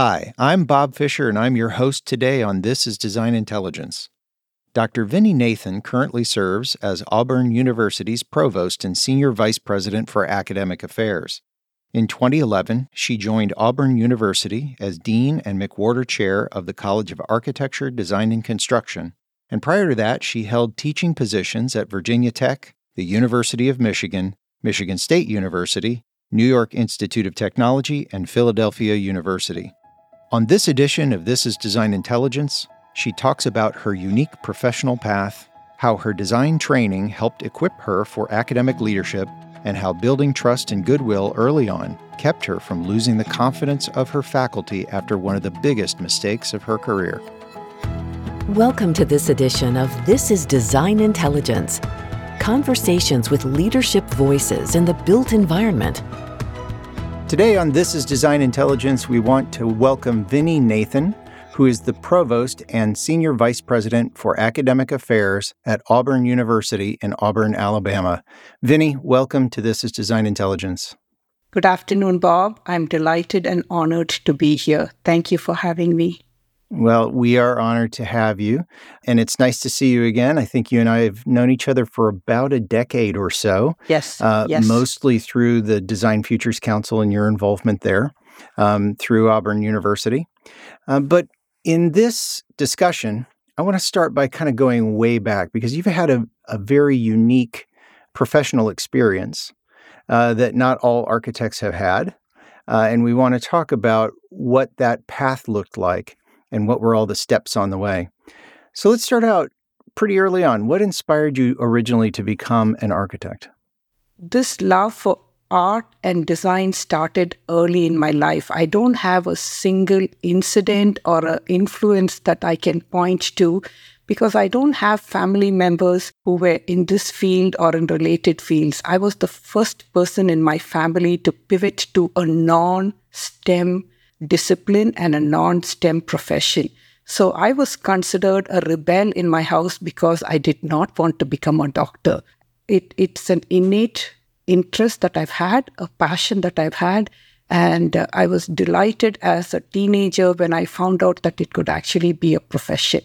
Hi, I'm Bob Fisher, and I'm your host today on This is Design Intelligence. Dr. Vini Nathan currently serves as Auburn University's Provost and Senior Vice President for Academic Affairs. In 2011, she joined Auburn University as Dean and McWhorter Chair of the College of Architecture, Design, and Construction, and prior to that, she held teaching positions at Virginia Tech, the University of Michigan, Michigan State University, New York Institute of Technology, and Philadelphia University. On this edition of This is Design Intelligence, she talks about her unique professional path, how her design training helped equip her for academic leadership, and how building trust and goodwill early on kept her from losing the confidence of her faculty after one of the biggest mistakes of her career. Welcome to this edition of This is Design Intelligence conversations with leadership voices in the built environment Today on This is Design Intelligence, we want to welcome Vini Nathan, who is the Provost and Senior Vice President for Academic Affairs at Auburn University in Auburn, Alabama. Vini, welcome to This is Design Intelligence. Good afternoon, Bob. I'm delighted and honored to be here. Thank you for having me. Well, we are honored to have you, and it's nice to see you again. I think you and I have known each other for about a decade or so. Yes. Uh, yes. Mostly through the Design Futures Council and your involvement there um, through Auburn University. Uh, but in this discussion, I want to start by kind of going way back because you've had a, a very unique professional experience uh, that not all architects have had. Uh, and we want to talk about what that path looked like and what were all the steps on the way. So let's start out pretty early on. What inspired you originally to become an architect? This love for art and design started early in my life. I don't have a single incident or an influence that I can point to because I don't have family members who were in this field or in related fields. I was the first person in my family to pivot to a non STEM discipline and a non STEM profession. So I was considered a rebel in my house because I did not want to become a doctor. It, it's an innate interest that I've had, a passion that I've had. And uh, I was delighted as a teenager when I found out that it could actually be a profession.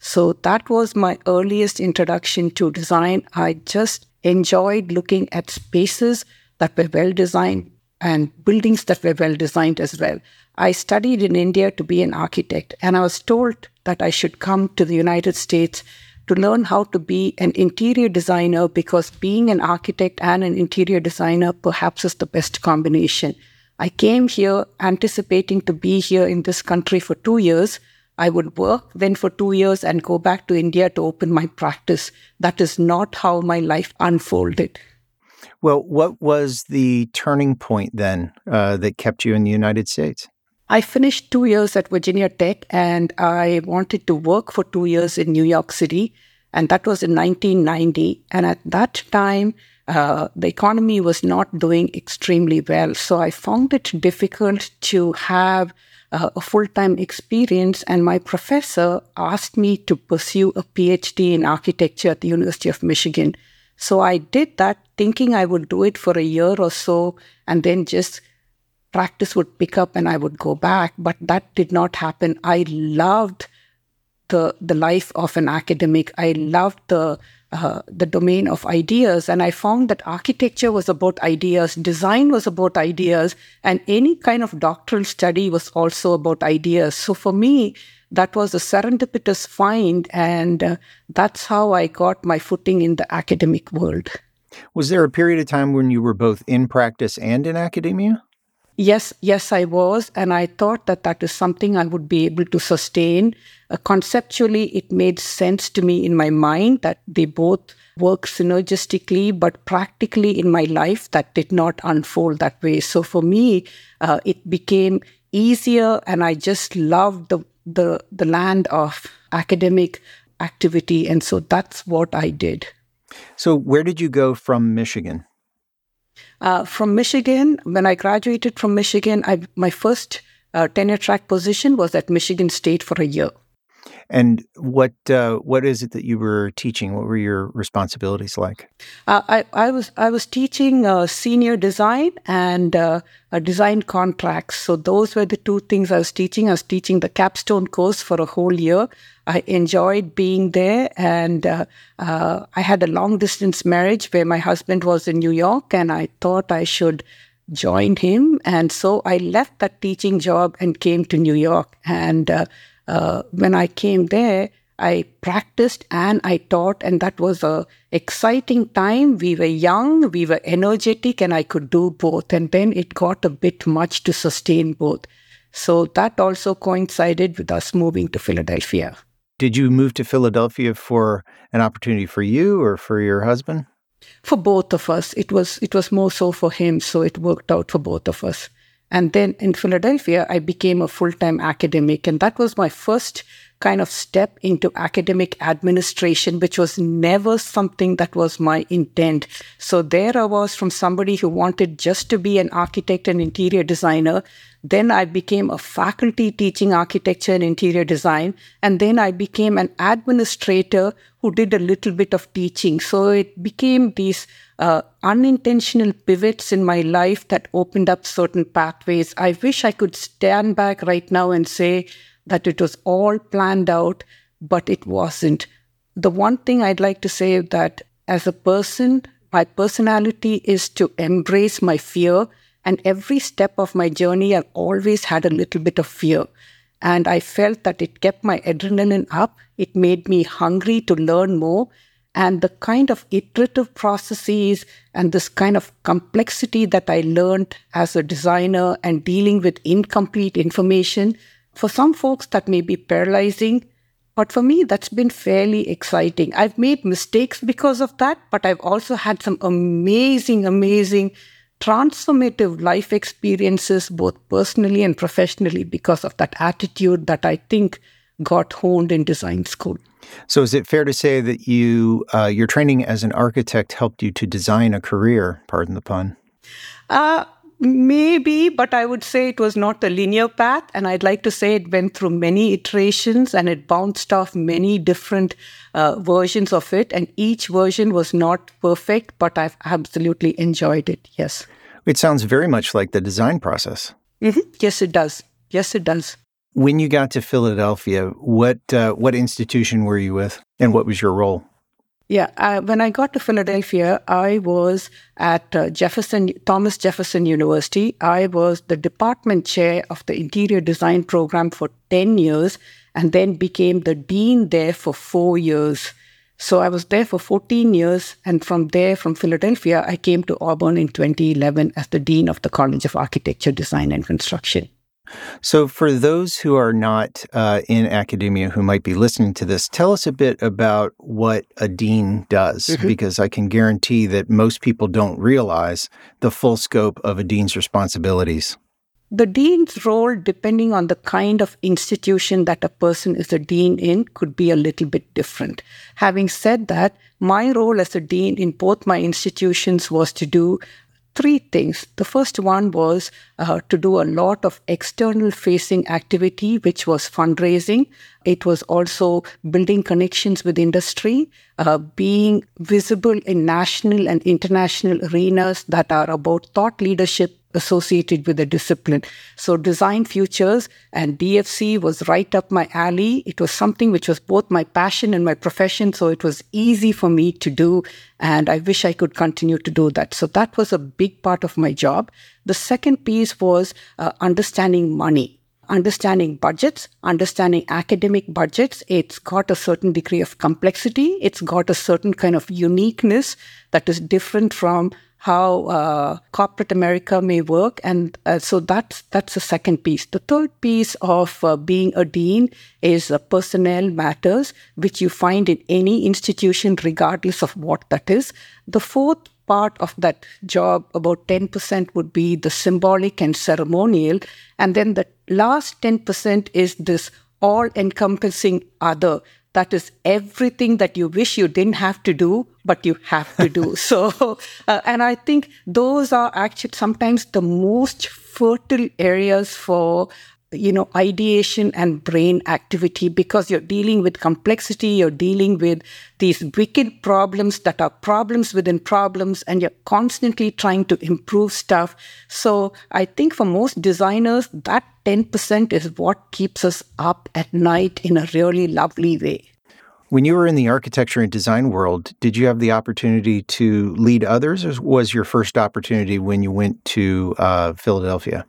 So that was my earliest introduction to design. I just enjoyed looking at spaces that were well designed and buildings that were well designed as well. I studied in India to be an architect, and I was told that I should come to the United States to learn how to be an interior designer because being an architect and an interior designer perhaps is the best combination. I came here anticipating to be here in this country for two years. I would work then for two years and go back to India to open my practice. That is not how my life unfolded. Well, what was the turning point then uh, that kept you in the United States? I finished two years at Virginia Tech and I wanted to work for two years in New York City. And that was in 1990. And at that time, uh, the economy was not doing extremely well. So I found it difficult to have uh, a full time experience. And my professor asked me to pursue a PhD in architecture at the University of Michigan. So I did that thinking I would do it for a year or so and then just practice would pick up and I would go back. But that did not happen. I loved the the life of an academic. I loved the uh, the domain of ideas, and I found that architecture was about ideas, design was about ideas, and any kind of doctoral study was also about ideas. So for me, that was a serendipitous find, and uh, that's how I got my footing in the academic world. Was there a period of time when you were both in practice and in academia? Yes, yes, I was. And I thought that that is something I would be able to sustain. Uh, conceptually, it made sense to me in my mind that they both work synergistically, but practically in my life, that did not unfold that way. So for me, uh, it became easier, and I just loved the, the, the land of academic activity. And so that's what I did. So, where did you go from Michigan? Uh, from Michigan, when I graduated from Michigan, I, my first uh, tenure track position was at Michigan State for a year. And what uh, what is it that you were teaching? What were your responsibilities like? Uh, I, I was I was teaching uh, senior design and uh, design contracts. So those were the two things I was teaching. I was teaching the capstone course for a whole year. I enjoyed being there, and uh, uh, I had a long distance marriage where my husband was in New York, and I thought I should join him. And so I left that teaching job and came to New York. And uh, uh, when I came there, I practiced and I taught, and that was a exciting time. We were young, we were energetic, and I could do both. And then it got a bit much to sustain both. So that also coincided with us moving to Philadelphia. Did you move to Philadelphia for an opportunity for you or for your husband? For both of us. It was it was more so for him, so it worked out for both of us. And then in Philadelphia, I became a full-time academic, and that was my first kind of step into academic administration, which was never something that was my intent. So there I was from somebody who wanted just to be an architect and interior designer. Then I became a faculty teaching architecture and interior design. And then I became an administrator who did a little bit of teaching. So it became these uh, unintentional pivots in my life that opened up certain pathways. I wish I could stand back right now and say, that it was all planned out, but it wasn't. The one thing I'd like to say that as a person, my personality is to embrace my fear. And every step of my journey, I've always had a little bit of fear. And I felt that it kept my adrenaline up. It made me hungry to learn more. And the kind of iterative processes and this kind of complexity that I learned as a designer and dealing with incomplete information for some folks, that may be paralyzing, but for me, that's been fairly exciting. I've made mistakes because of that, but I've also had some amazing, amazing, transformative life experiences, both personally and professionally, because of that attitude that I think got honed in design school. So, is it fair to say that you uh, your training as an architect helped you to design a career? Pardon the pun. Uh, Maybe, but I would say it was not a linear path. And I'd like to say it went through many iterations and it bounced off many different uh, versions of it. And each version was not perfect, but I've absolutely enjoyed it. Yes. It sounds very much like the design process. Mm-hmm. Yes, it does. Yes, it does. When you got to Philadelphia, what uh, what institution were you with, and what was your role? Yeah, uh, when I got to Philadelphia, I was at uh, Jefferson Thomas Jefferson University. I was the department chair of the interior design program for 10 years and then became the dean there for 4 years. So I was there for 14 years and from there from Philadelphia I came to Auburn in 2011 as the dean of the College of Architecture, Design and Construction. So, for those who are not uh, in academia who might be listening to this, tell us a bit about what a dean does, mm-hmm. because I can guarantee that most people don't realize the full scope of a dean's responsibilities. The dean's role, depending on the kind of institution that a person is a dean in, could be a little bit different. Having said that, my role as a dean in both my institutions was to do three things. The first one was uh, to do a lot of external facing activity, which was fundraising. It was also building connections with industry, uh, being visible in national and international arenas that are about thought leadership associated with the discipline. So Design Futures and DFC was right up my alley. It was something which was both my passion and my profession. So it was easy for me to do. And I wish I could continue to do that. So that was a big part of my job. The second piece was uh, understanding money understanding budgets, understanding academic budgets. It's got a certain degree of complexity. It's got a certain kind of uniqueness that is different from how uh, corporate America may work, and uh, so that's that's the second piece. The third piece of uh, being a dean is uh, personnel matters, which you find in any institution, regardless of what that is. The fourth part of that job, about 10% would be the symbolic and ceremonial. And then the last 10% is this all encompassing other that is everything that you wish you didn't have to do but you have to do so uh, and i think those are actually sometimes the most fertile areas for you know, ideation and brain activity because you're dealing with complexity, you're dealing with these wicked problems that are problems within problems, and you're constantly trying to improve stuff. So I think for most designers, that 10% is what keeps us up at night in a really lovely way. When you were in the architecture and design world, did you have the opportunity to lead others, or was your first opportunity when you went to uh, Philadelphia?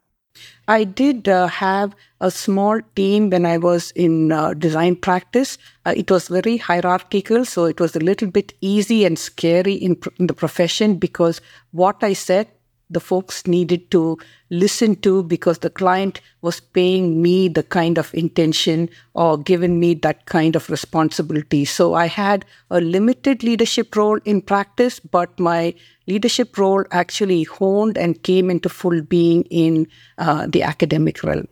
I did uh, have a small team when I was in uh, design practice. Uh, it was very hierarchical, so it was a little bit easy and scary in, pr- in the profession because what I said the folks needed to listen to because the client was paying me the kind of intention or given me that kind of responsibility. So I had a limited leadership role in practice, but my leadership role actually honed and came into full being in uh, the academic realm.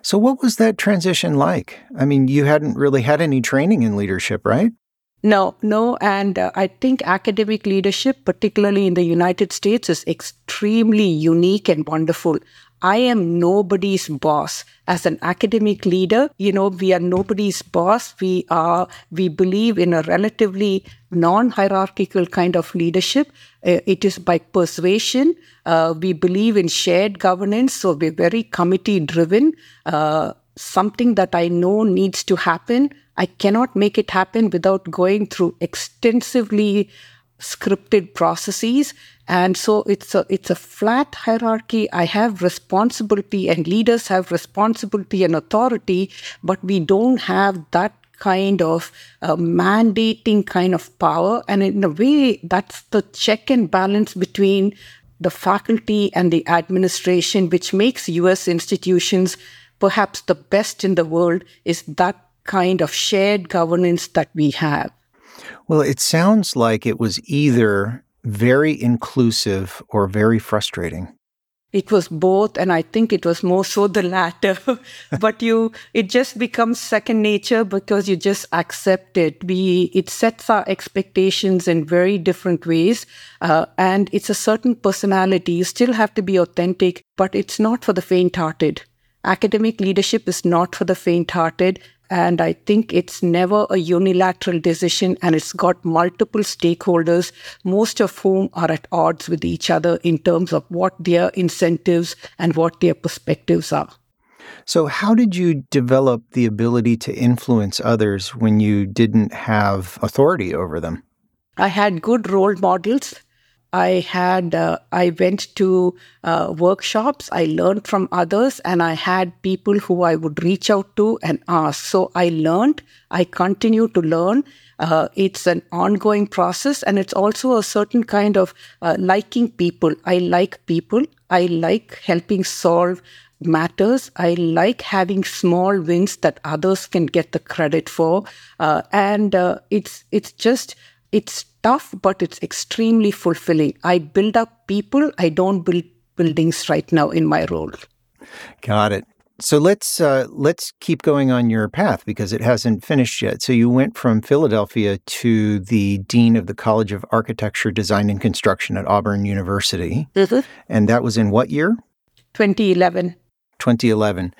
So, what was that transition like? I mean, you hadn't really had any training in leadership, right? No, no. And uh, I think academic leadership, particularly in the United States, is extremely unique and wonderful. I am nobody's boss. As an academic leader, you know, we are nobody's boss. We are, we believe in a relatively non hierarchical kind of leadership. Uh, it is by persuasion. Uh, we believe in shared governance. So we're very committee driven. Uh, something that I know needs to happen I cannot make it happen without going through extensively scripted processes. And so it's a it's a flat hierarchy. I have responsibility and leaders have responsibility and authority but we don't have that kind of uh, mandating kind of power. And in a way that's the check and balance between the faculty and the administration which makes us institutions perhaps the best in the world is that kind of shared governance that we have. Well, it sounds like it was either very inclusive or very frustrating. It was both, and I think it was more so the latter. but you, it just becomes second nature because you just accept it. We, it sets our expectations in very different ways, uh, and it's a certain personality. You still have to be authentic, but it's not for the faint-hearted. Academic leadership is not for the faint-hearted, and I think it's never a unilateral decision and it's got multiple stakeholders, most of whom are at odds with each other in terms of what their incentives and what their perspectives are. So, how did you develop the ability to influence others when you didn't have authority over them? I had good role models I had uh, I went to uh, workshops. I learned from others, and I had people who I would reach out to and ask. So I learned. I continue to learn. Uh, it's an ongoing process, and it's also a certain kind of uh, liking people. I like people. I like helping solve matters. I like having small wins that others can get the credit for, uh, and uh, it's it's just it's tough, but it's extremely fulfilling. I build up people. I don't build buildings right now in my role. Got it. So let's uh, let's keep going on your path because it hasn't finished yet. So you went from Philadelphia to the dean of the College of Architecture, Design, and Construction at Auburn University, mm-hmm. and that was in what year? 2011. 2011.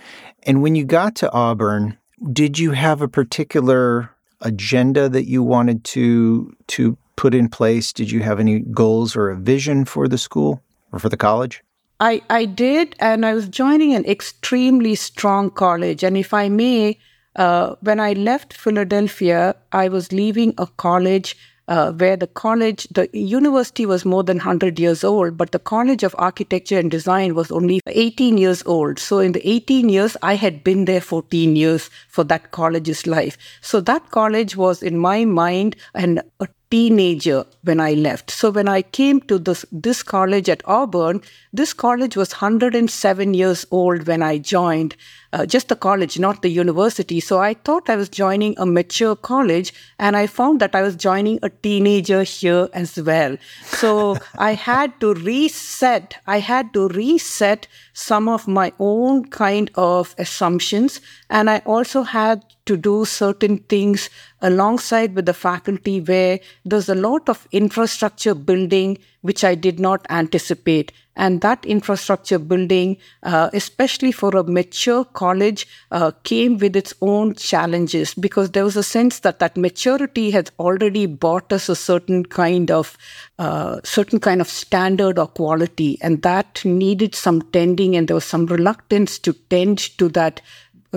And when you got to Auburn, did you have a particular agenda that you wanted to to put in place? Did you have any goals or a vision for the school or for the college? I, I did, and I was joining an extremely strong college. And if I may, uh, when I left Philadelphia, I was leaving a college uh, where the college, the university was more than 100 years old, but the College of Architecture and Design was only 18 years old. So in the 18 years, I had been there 14 years for that college's life. So that college was, in my mind, an, a teenager when I left. So when I came to this, this college at Auburn, this college was 107 years old when I joined, uh, just the college, not the university. So I thought I was joining a mature college, and I found that I was joining a teenager here as well. So I had to reset, I had to reset some of my own kind of assumptions, and I also had to do certain things alongside with the faculty where there's a lot of infrastructure building which I did not anticipate. And that infrastructure building, uh, especially for a mature college, uh, came with its own challenges because there was a sense that that maturity had already brought us a certain kind of uh, certain kind of standard or quality, and that needed some tending, and there was some reluctance to tend to that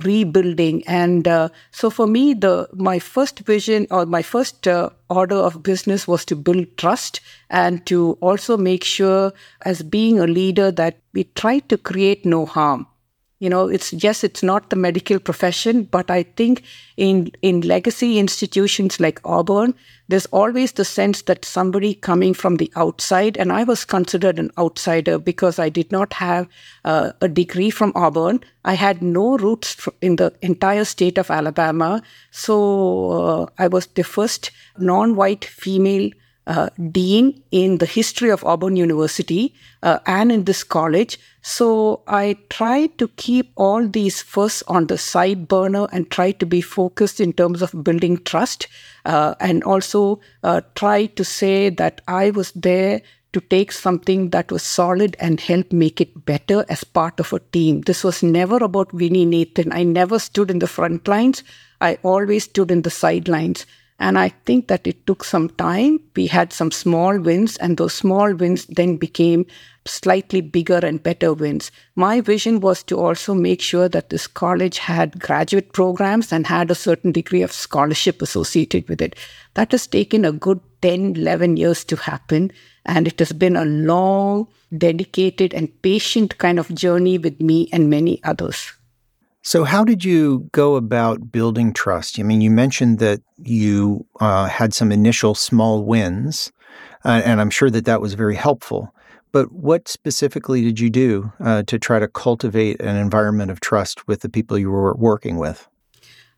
rebuilding. And uh, so for me the my first vision or my first uh, order of business was to build trust and to also make sure as being a leader that we try to create no harm you know it's yes it's not the medical profession but i think in in legacy institutions like auburn there's always the sense that somebody coming from the outside and i was considered an outsider because i did not have uh, a degree from auburn. I had no roots in the entire state of alabama. So uh, i was the first non-white female uh, dean in the history of Auburn University uh, and in this college. So I try to keep all these first on the side burner and try to be focused in terms of building trust uh, and also uh, try to say that I was there to take something that was solid and help make it better as part of a team. This was never about Vini Nathan. I never stood in the front lines. I always stood in the sidelines. And I think that it took some time. We had some small wins, and those small wins then became slightly bigger and better wins. My vision was to also make sure that this college had graduate programs and had a certain degree of scholarship associated with it. That has taken a good 10, 11 years to happen. And it has been a long, dedicated, and patient kind of journey with me and many others. So, how did you go about building trust? I mean, you mentioned that you uh, had some initial small wins, uh, and I'm sure that that was very helpful. But what specifically did you do uh, to try to cultivate an environment of trust with the people you were working with?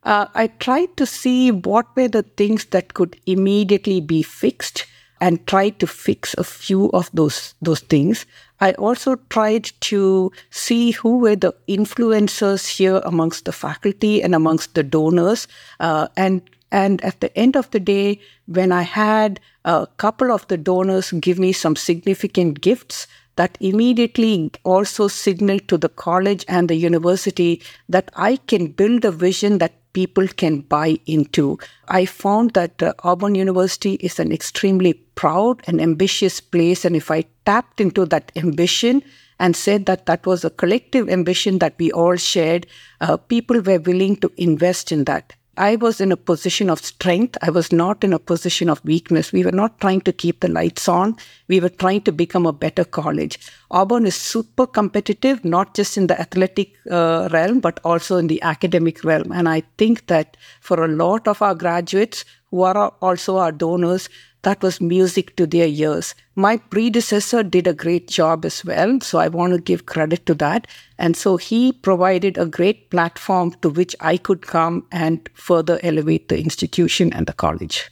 Uh, I tried to see what were the things that could immediately be fixed and tried to fix a few of those those things. I also tried to see who were the influencers here amongst the faculty and amongst the donors, uh, and and at the end of the day, when I had a couple of the donors give me some significant gifts, that immediately also signaled to the college and the university that I can build a vision that people can buy into. I found that uh, Auburn University is an extremely proud and ambitious place. And if I tapped into that ambition and said that that was a collective ambition that we all shared, uh, people were willing to invest in that. I was in a position of strength. I was not in a position of weakness. We were not trying to keep the lights on. We were trying to become a better college. Auburn is super competitive, not just in the athletic uh, realm, but also in the academic realm. And I think that for a lot of our graduates who are also our donors, that was music to their ears. My predecessor did a great job as well, so I want to give credit to that. And so he provided a great platform to which I could come and further elevate the institution and the college.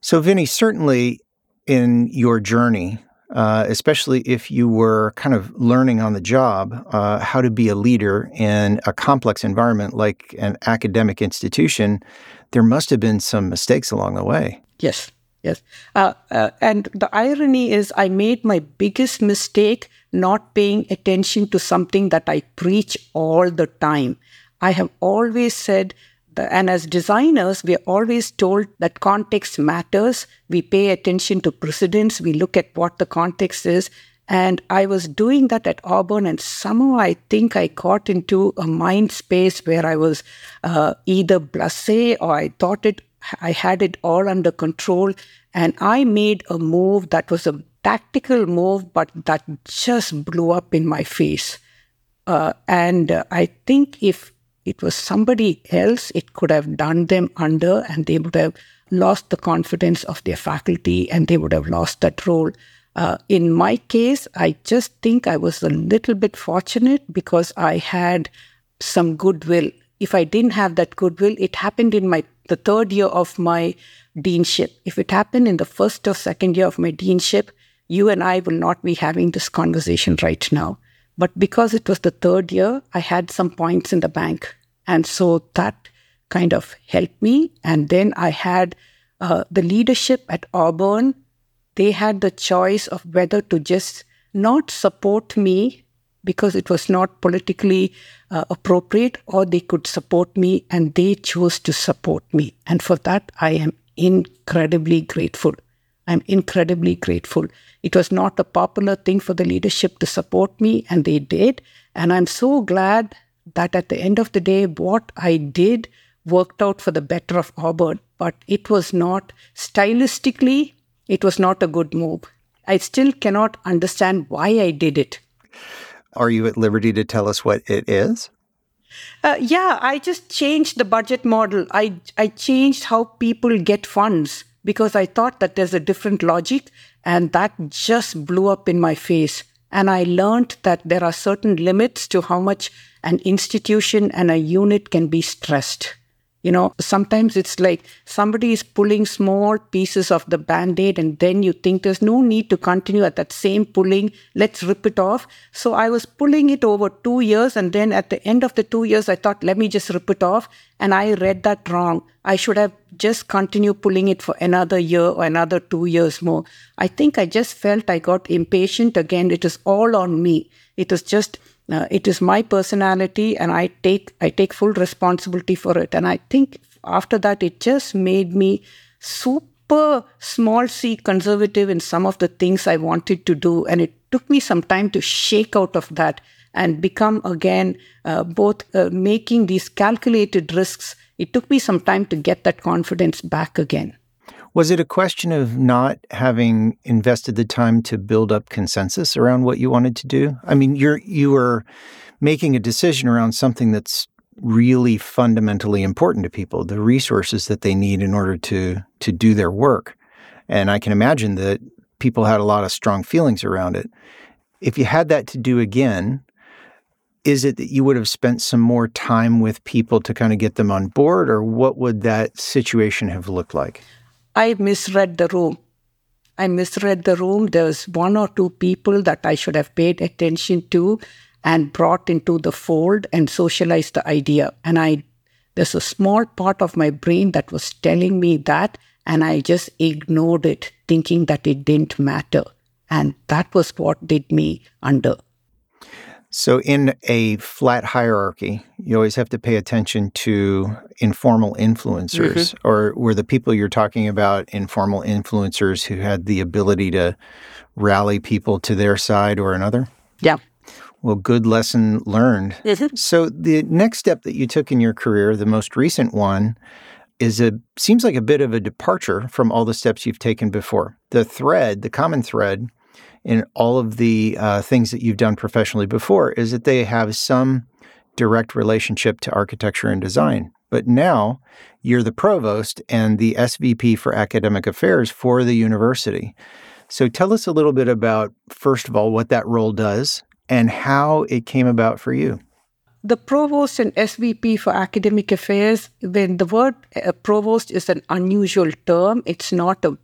So, Vini, certainly in your journey, uh, especially if you were kind of learning on the job uh, how to be a leader in a complex environment like an academic institution, there must have been some mistakes along the way. Yes. Yes. Uh, uh, and the irony is, I made my biggest mistake not paying attention to something that I preach all the time. I have always said, and as designers, we are always told that context matters. We pay attention to precedents, we look at what the context is. And I was doing that at Auburn, and somehow I think I got into a mind space where I was uh, either blase or I thought it I had it all under control. And I made a move that was a tactical move, but that just blew up in my face. Uh, and uh, I think if it was somebody else, it could have done them under and they would have lost the confidence of their faculty and they would have lost that role. Uh, in my case, I just think I was a little bit fortunate because I had some goodwill. If I didn't have that goodwill, it happened in my the third year of my deanship. If it happened in the first or second year of my deanship, you and I will not be having this conversation right now. But because it was the third year, I had some points in the bank. And so that kind of helped me. And then I had uh, the leadership at Auburn. They had the choice of whether to just not support me because it was not politically uh, appropriate, or they could support me, and they chose to support me. And for that, I am incredibly grateful. I'm incredibly grateful. It was not a popular thing for the leadership to support me, and they did. And I'm so glad that at the end of the day, what I did worked out for the better of Auburn, but it was not stylistically, it was not a good move. I still cannot understand why I did it. Are you at liberty to tell us what it is? Uh, yeah, I just changed the budget model. I, I changed how people get funds because I thought that there's a different logic, and that just blew up in my face. And I learned that there are certain limits to how much an institution and a unit can be stressed. You know, sometimes it's like somebody is pulling small pieces of the band aid, and then you think there's no need to continue at that same pulling. Let's rip it off. So I was pulling it over two years, and then at the end of the two years, I thought, let me just rip it off. And I read that wrong. I should have just continued pulling it for another year or another two years more. I think I just felt I got impatient again. It is all on me. It is just uh, it is my personality, and I take I take full responsibility for it. And I think after that, it just made me super small c conservative in some of the things I wanted to do, and it took me some time to shake out of that and become again uh, both uh, making these calculated risks. It took me some time to get that confidence back again. Was it a question of not having invested the time to build up consensus around what you wanted to do? I mean, you're you were making a decision around something that's really fundamentally important to people, the resources that they need in order to to do their work. And I can imagine that people had a lot of strong feelings around it. If you had that to do again, is it that you would have spent some more time with people to kind of get them on board or what would that situation have looked like? I misread the room. I misread the room. There was one or two people that I should have paid attention to and brought into the fold and socialized the idea. And I there's a small part of my brain that was telling me that, and I just ignored it, thinking that it didn't matter. And that was what did me under. So, in a flat hierarchy, you always have to pay attention to informal influencers, mm-hmm. or were the people you're talking about informal influencers who had the ability to rally people to their side or another? Yeah. Well, good lesson learned. Mm-hmm. So, the next step that you took in your career, the most recent one, is a seems like a bit of a departure from all the steps you've taken before. The thread, the common thread, in all of the uh, things that you've done professionally before is that they have some direct relationship to architecture and design. But now you're the provost and the SVP for academic affairs for the university. So tell us a little bit about, first of all, what that role does and how it came about for you. The provost and SVP for academic affairs, when the word uh, provost is an unusual term, it's not a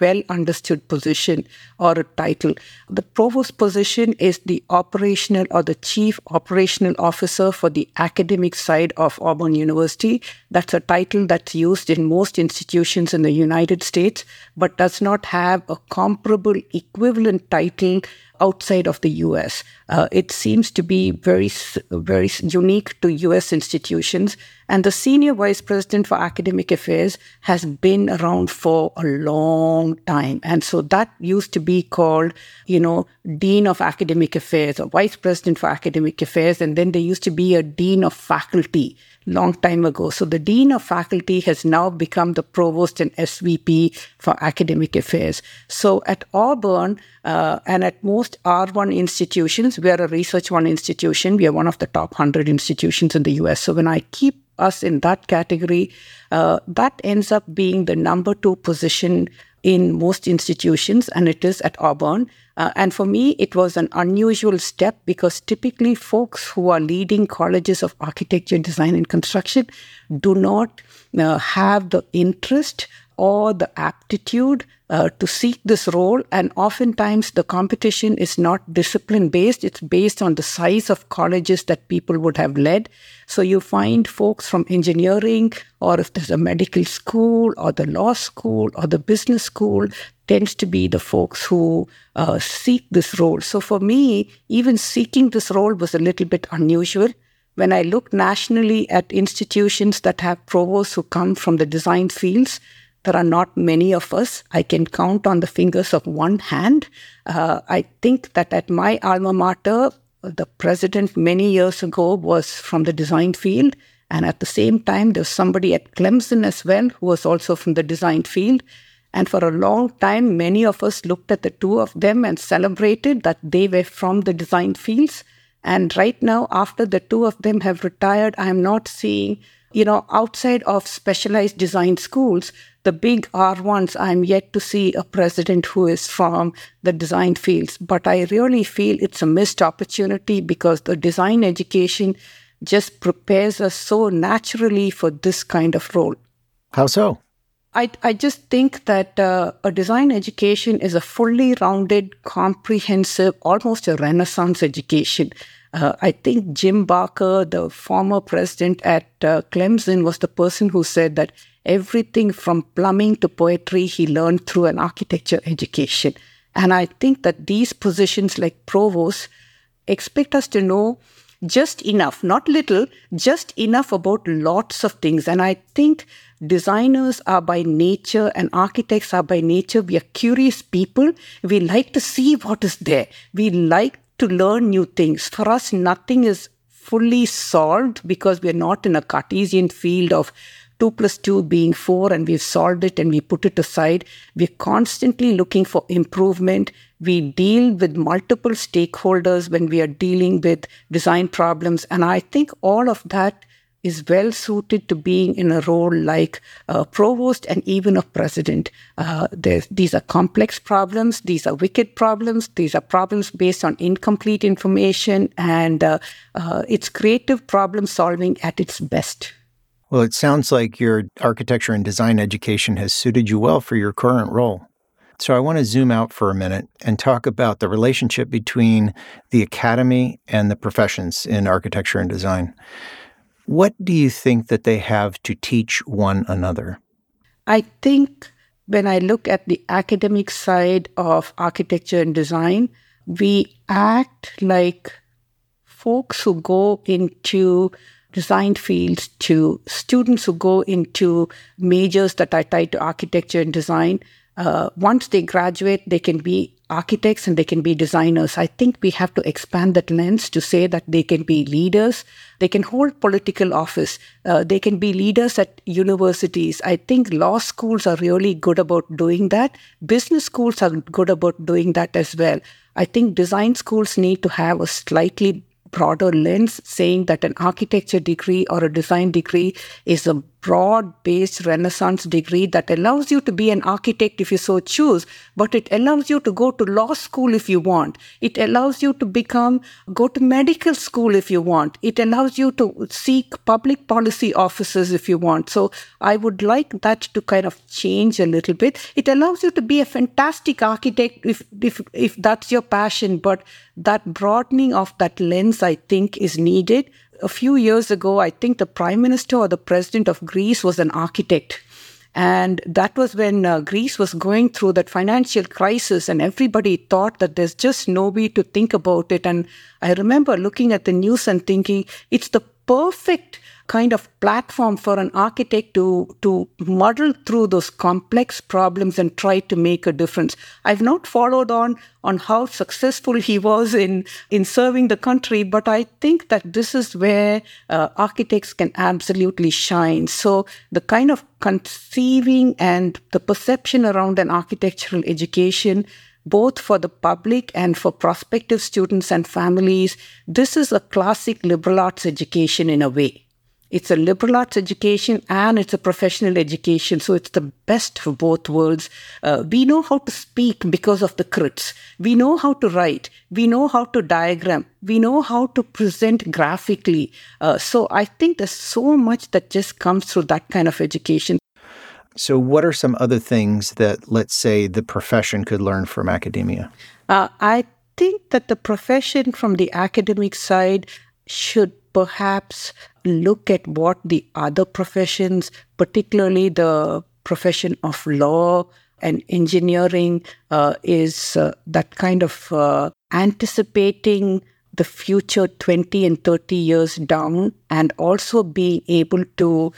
well understood position or a title. The provost position is the operational or the chief operational officer for the academic side of Auburn University. That's a title that's used in most institutions in the United States, but does not have a comparable equivalent title outside of the US. Uh, it seems to be very, very unique to US institutions. And the senior vice president for academic affairs has been around for a long time. And so that used to be called, you know, dean of academic affairs or vice president for academic affairs. And then there used to be a dean of faculty long time ago. So the dean of faculty has now become the provost and SVP for academic affairs. So at Auburn uh, and at most R1 institutions, we are a research one institution. We are one of the top 100 institutions in the US. So when I keep us in that category, uh, that ends up being the number two position in most institutions, and it is at Auburn. Uh, and for me, it was an unusual step because typically folks who are leading colleges of architecture, design, and construction do not uh, have the interest or the aptitude uh, to seek this role. And oftentimes the competition is not discipline based, it's based on the size of colleges that people would have led. So you find folks from engineering, or if there's a medical school, or the law school, or the business school, tends to be the folks who uh, seek this role. So for me, even seeking this role was a little bit unusual. When I look nationally at institutions that have provosts who come from the design fields, there are not many of us. I can count on the fingers of one hand. Uh, I think that at my alma mater, the president many years ago was from the design field. And at the same time, there's somebody at Clemson as well who was also from the design field. And for a long time, many of us looked at the two of them and celebrated that they were from the design fields. And right now, after the two of them have retired, I'm not seeing, you know, outside of specialized design schools, the big R1s, I'm yet to see a president who is from the design fields. But I really feel it's a missed opportunity because the design education just prepares us so naturally for this kind of role. How so? I, I just think that uh, a design education is a fully rounded, comprehensive, almost a renaissance education. Uh, I think Jim Barker, the former president at uh, Clemson, was the person who said that everything from plumbing to poetry he learned through an architecture education. And I think that these positions like provost expect us to know just enough, not little, just enough about lots of things. And I think designers are by nature and architects are by nature, we are curious people. We like to see what is there. We like to learn new things. For us, nothing is fully solved because we're not in a Cartesian field of 2 plus 2 being 4 and we've solved it and we put it aside. We're constantly looking for improvement. We deal with multiple stakeholders when we are dealing with design problems. And I think all of that is well suited to being in a role like a provost and even a president. Uh, these are complex problems, these are wicked problems, these are problems based on incomplete information, and uh, uh, it's creative problem solving at its best. Well, it sounds like your architecture and design education has suited you well for your current role. So I want to zoom out for a minute and talk about the relationship between the academy and the professions in architecture and design. What do you think that they have to teach one another? I think when I look at the academic side of architecture and design, we act like folks who go into design fields to students who go into majors that are tied to architecture and design. Uh, once they graduate, they can be architects and they can be designers. I think we have to expand that lens to say that they can be leaders, they can hold political office, uh, they can be leaders at universities. I think law schools are really good about doing that. Business schools are good about doing that as well. I think design schools need to have a slightly broader lens, saying that an architecture degree or a design degree is a broad based Renaissance degree that allows you to be an architect if you so choose, but it allows you to go to law school if you want. It allows you to become, go to medical school if you want. It allows you to seek public policy offices if you want. So I would like that to kind of change a little bit. It allows you to be a fantastic architect if, if, if that's your passion, but that broadening of that lens, I think, is needed a few years ago, I think the prime minister or the president of Greece was an architect. And that was when uh, Greece was going through that financial crisis, and everybody thought that there's just no way to think about it. And I remember looking at the news and thinking, it's the perfect kind of platform for an architect to to muddle through those complex problems and try to make a difference. I've not followed on on how successful he was in in serving the country, but I think that this is where uh, architects can absolutely shine. So the kind of conceiving and the perception around an architectural education both for the public and for prospective students and families, this is a classic liberal arts education in a way. it's a liberal arts education and it's a professional education. So it's the best of both worlds. Uh, we know how to speak because of the crits. We know how to write. We know how to diagram. We know how to present graphically. Uh, so I think there's so much that just comes through that kind of education. So, what are some other things that, let's say, the profession could learn from academia? Uh, I think that the profession from the academic side should perhaps look at what the other professions, particularly the profession of law and engineering, uh, is uh, that kind of uh, anticipating the future 20 and 30 years down and also being able to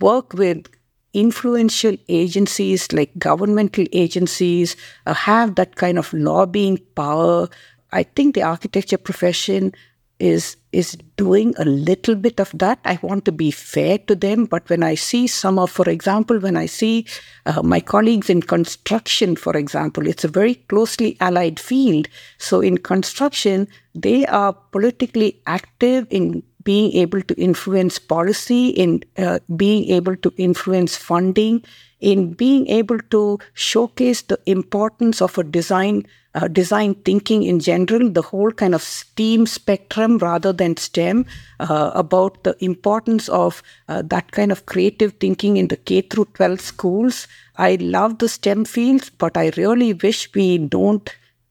work with influential agencies like governmental agencies uh, have that kind of lobbying power. I think the architecture profession is is doing a little bit of that. I want to be fair to them, but when I see some of, for example, when I see uh, my colleagues in construction, for example, it's a very closely allied field. So in construction, they are politically active in being able to influence policy, in uh, being able to influence funding, in being able to showcase the importance of a design uh, design thinking in general, the whole kind of STEAM spectrum rather than STEM, uh, about the importance of uh, that kind of creative thinking in the K through 12 schools. I love the STEM fields, but I really wish we don't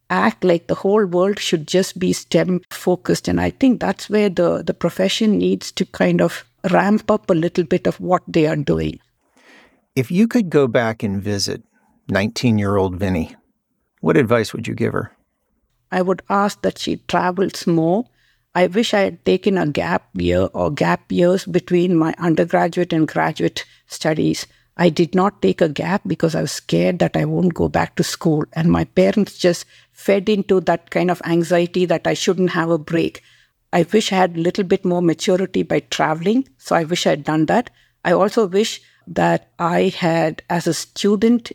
act like the whole world should just be STEM focused. And I think that's where the, the profession needs to kind of ramp up a little bit of what they are doing. If you could go back and visit 19 year old Vini, what advice would you give her? I would ask that she travels more. I wish I had taken a gap year or gap years between my undergraduate and graduate studies. I did not take a gap because I was scared that I won't go back to school. And my parents just fed into that kind of anxiety that I shouldn't have a break. I wish I had a little bit more maturity by traveling. So I wish I had done that. I also wish that I had, as a student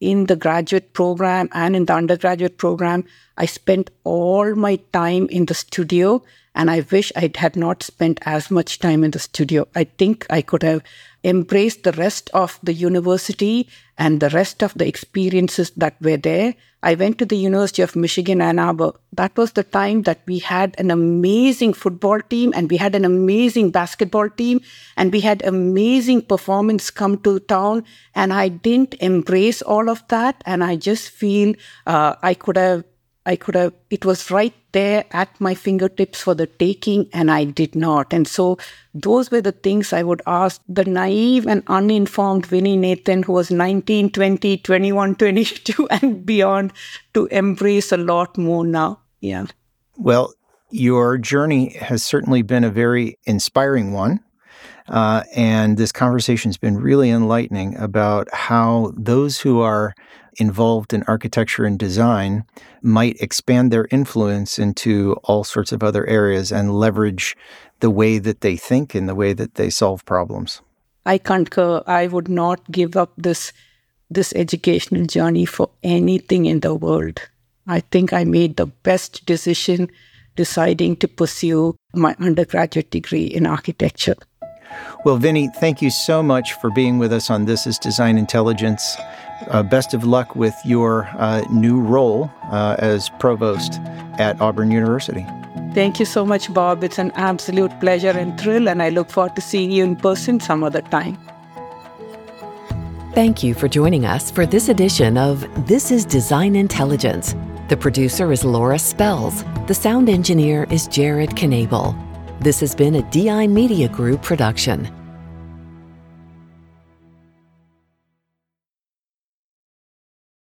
in the graduate program and in the undergraduate program, I spent all my time in the studio. And I wish I had not spent as much time in the studio. I think I could have embraced the rest of the university and the rest of the experiences that were there. I went to the University of Michigan, Ann Arbor. That was the time that we had an amazing football team and we had an amazing basketball team and we had amazing performance come to town. And I didn't embrace all of that. And I just feel uh, I could have I could have, it was right there at my fingertips for the taking, and I did not. And so, those were the things I would ask the naive and uninformed Vini Nathan, who was 19, 20, 21, 22, and beyond, to embrace a lot more now. Yeah. Well, your journey has certainly been a very inspiring one. Uh, and this conversation has been really enlightening about how those who are involved in architecture and design might expand their influence into all sorts of other areas and leverage the way that they think and the way that they solve problems. I concur. I would not give up this this educational journey for anything in the world. I think I made the best decision deciding to pursue my undergraduate degree in architecture. Well, Vini, thank you so much for being with us on This is DesignIntelligence. Uh, best of luck with your uh, new role uh, as provost at Auburn University. Thank you so much, Bob. It's an absolute pleasure and thrill, and I look forward to seeing you in person some other time. Thank you for joining us for this edition of This is DesignIntelligence. The producer is Laura Spells. The sound engineer is Jared Knable. This has been a DI Media Group production.